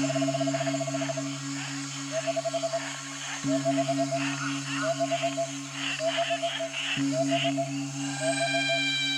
Thank you.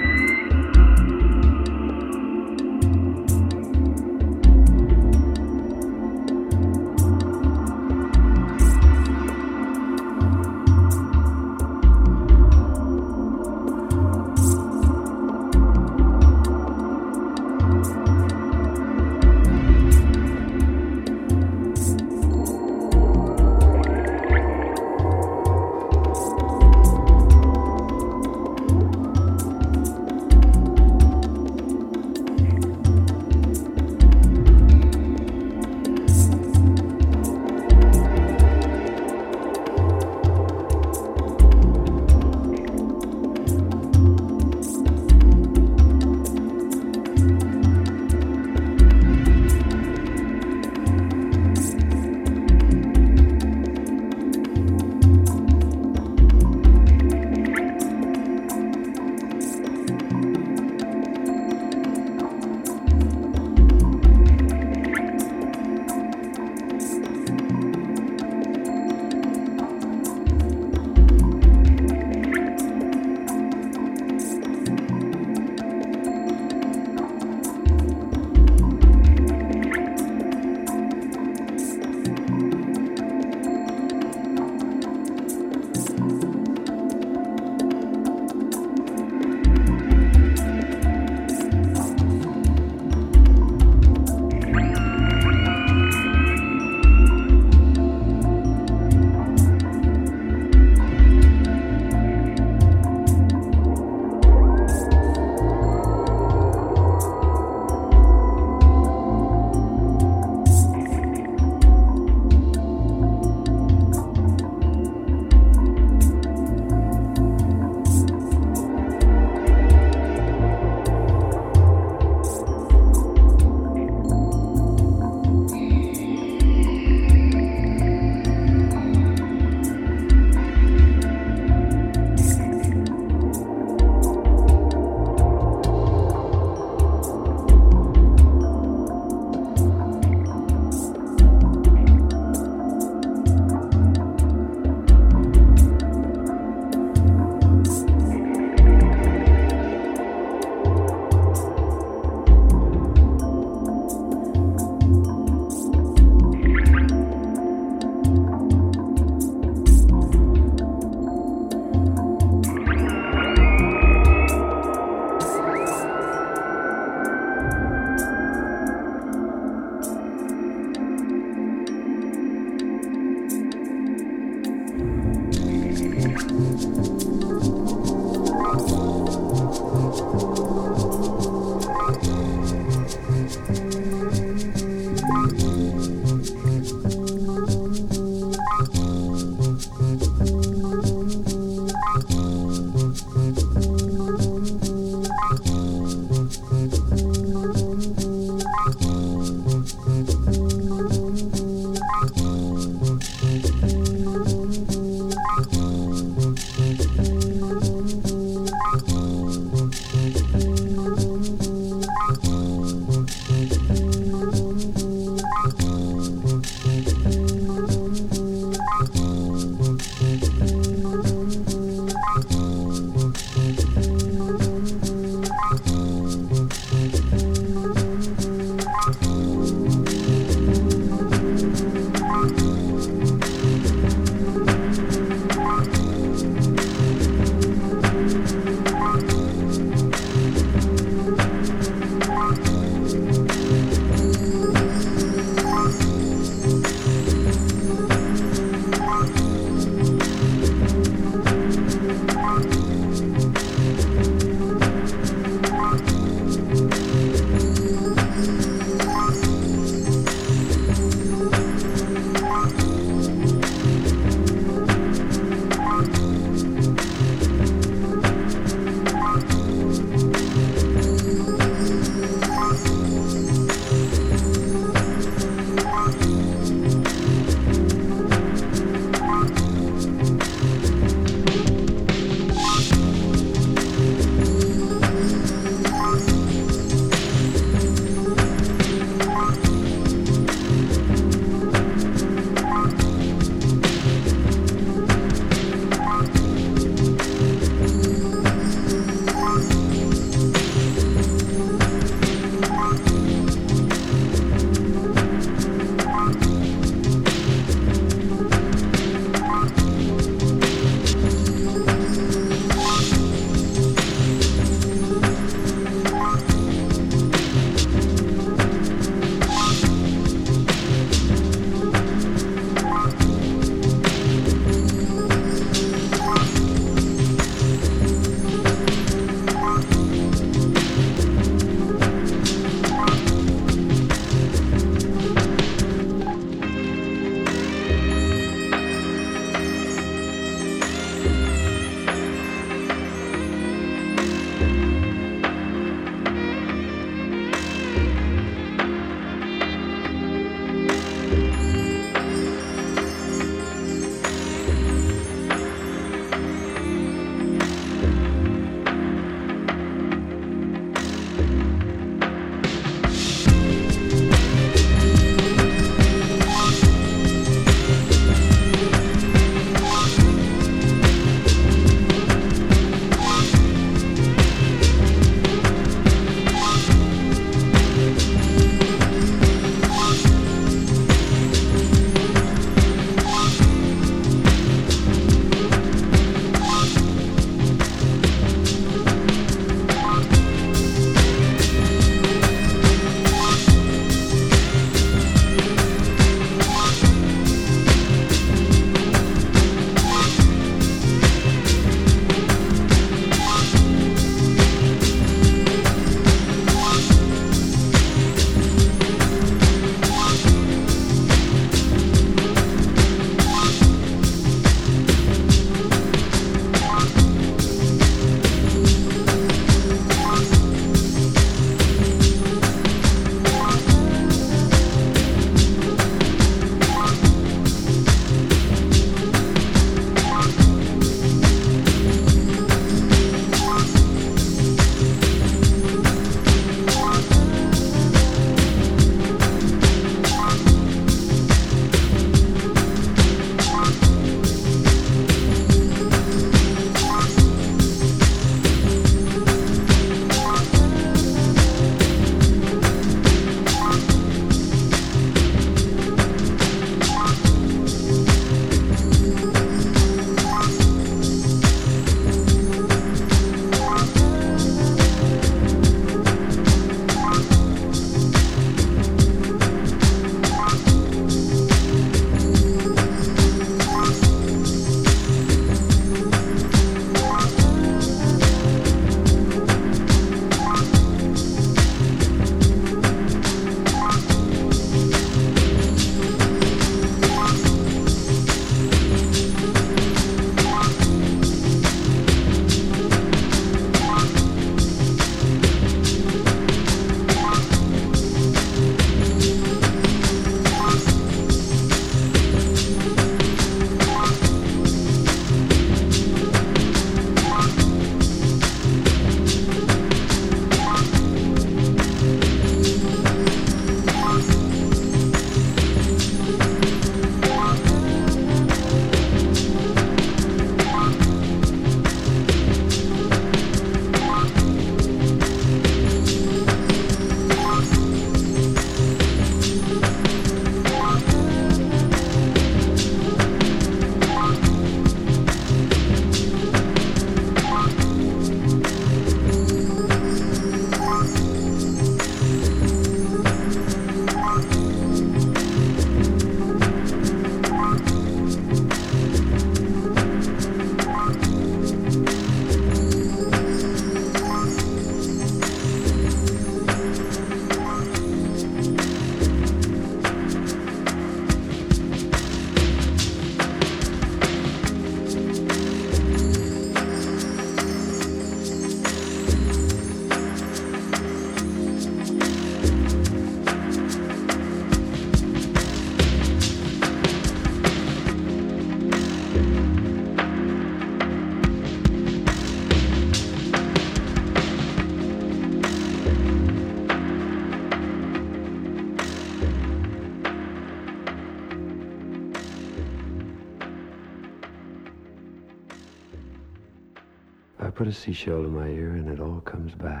A seashell in my ear and it all comes back.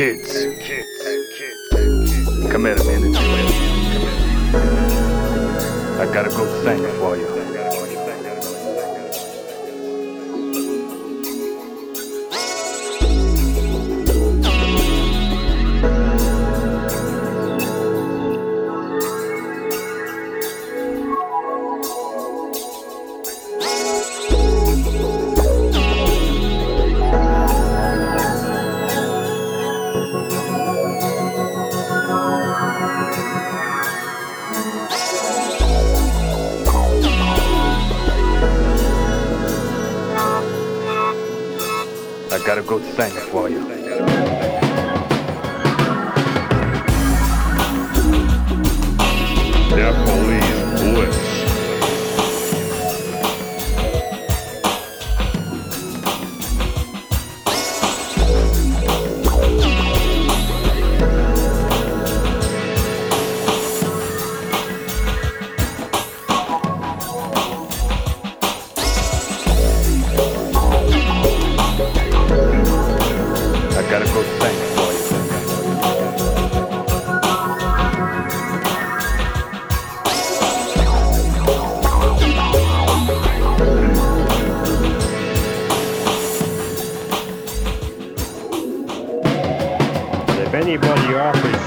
Kids.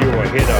you were hit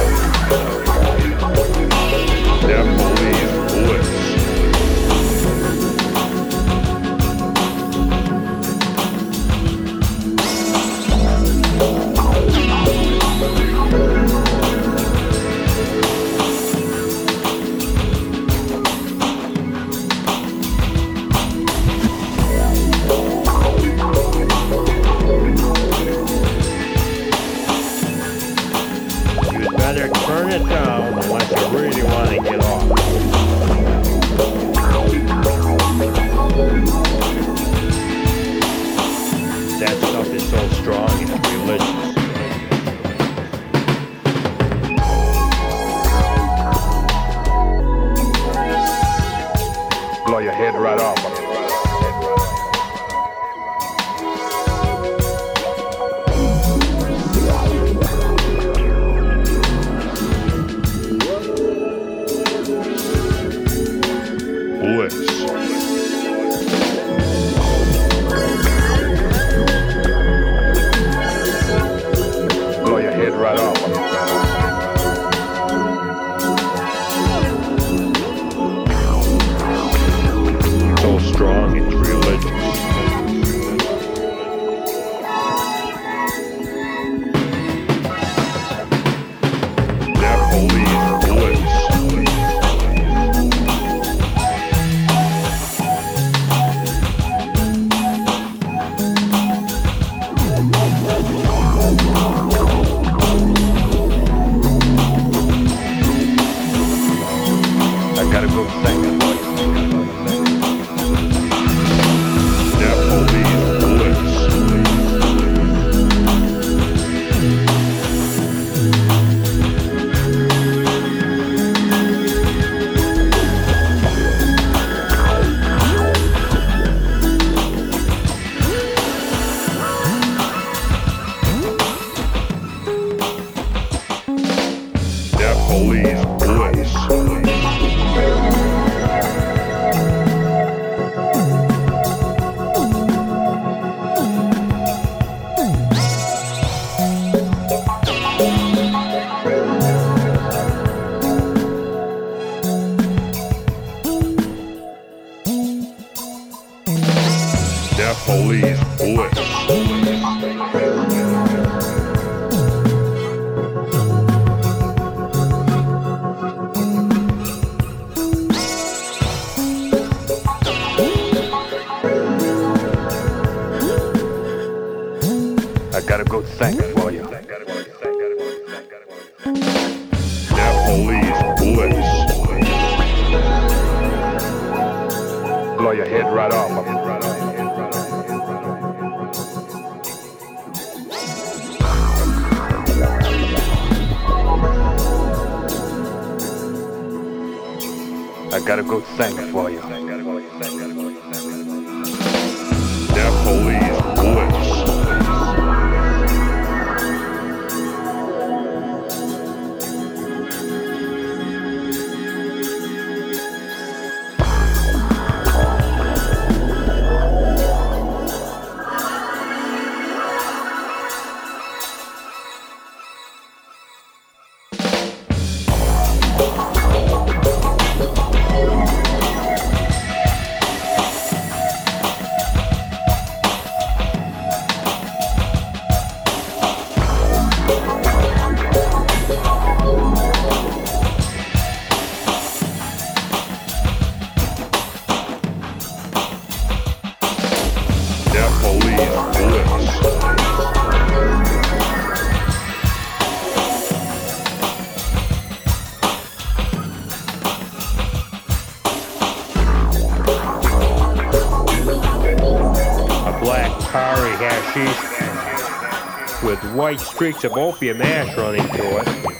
white streaks of opium ash running through it.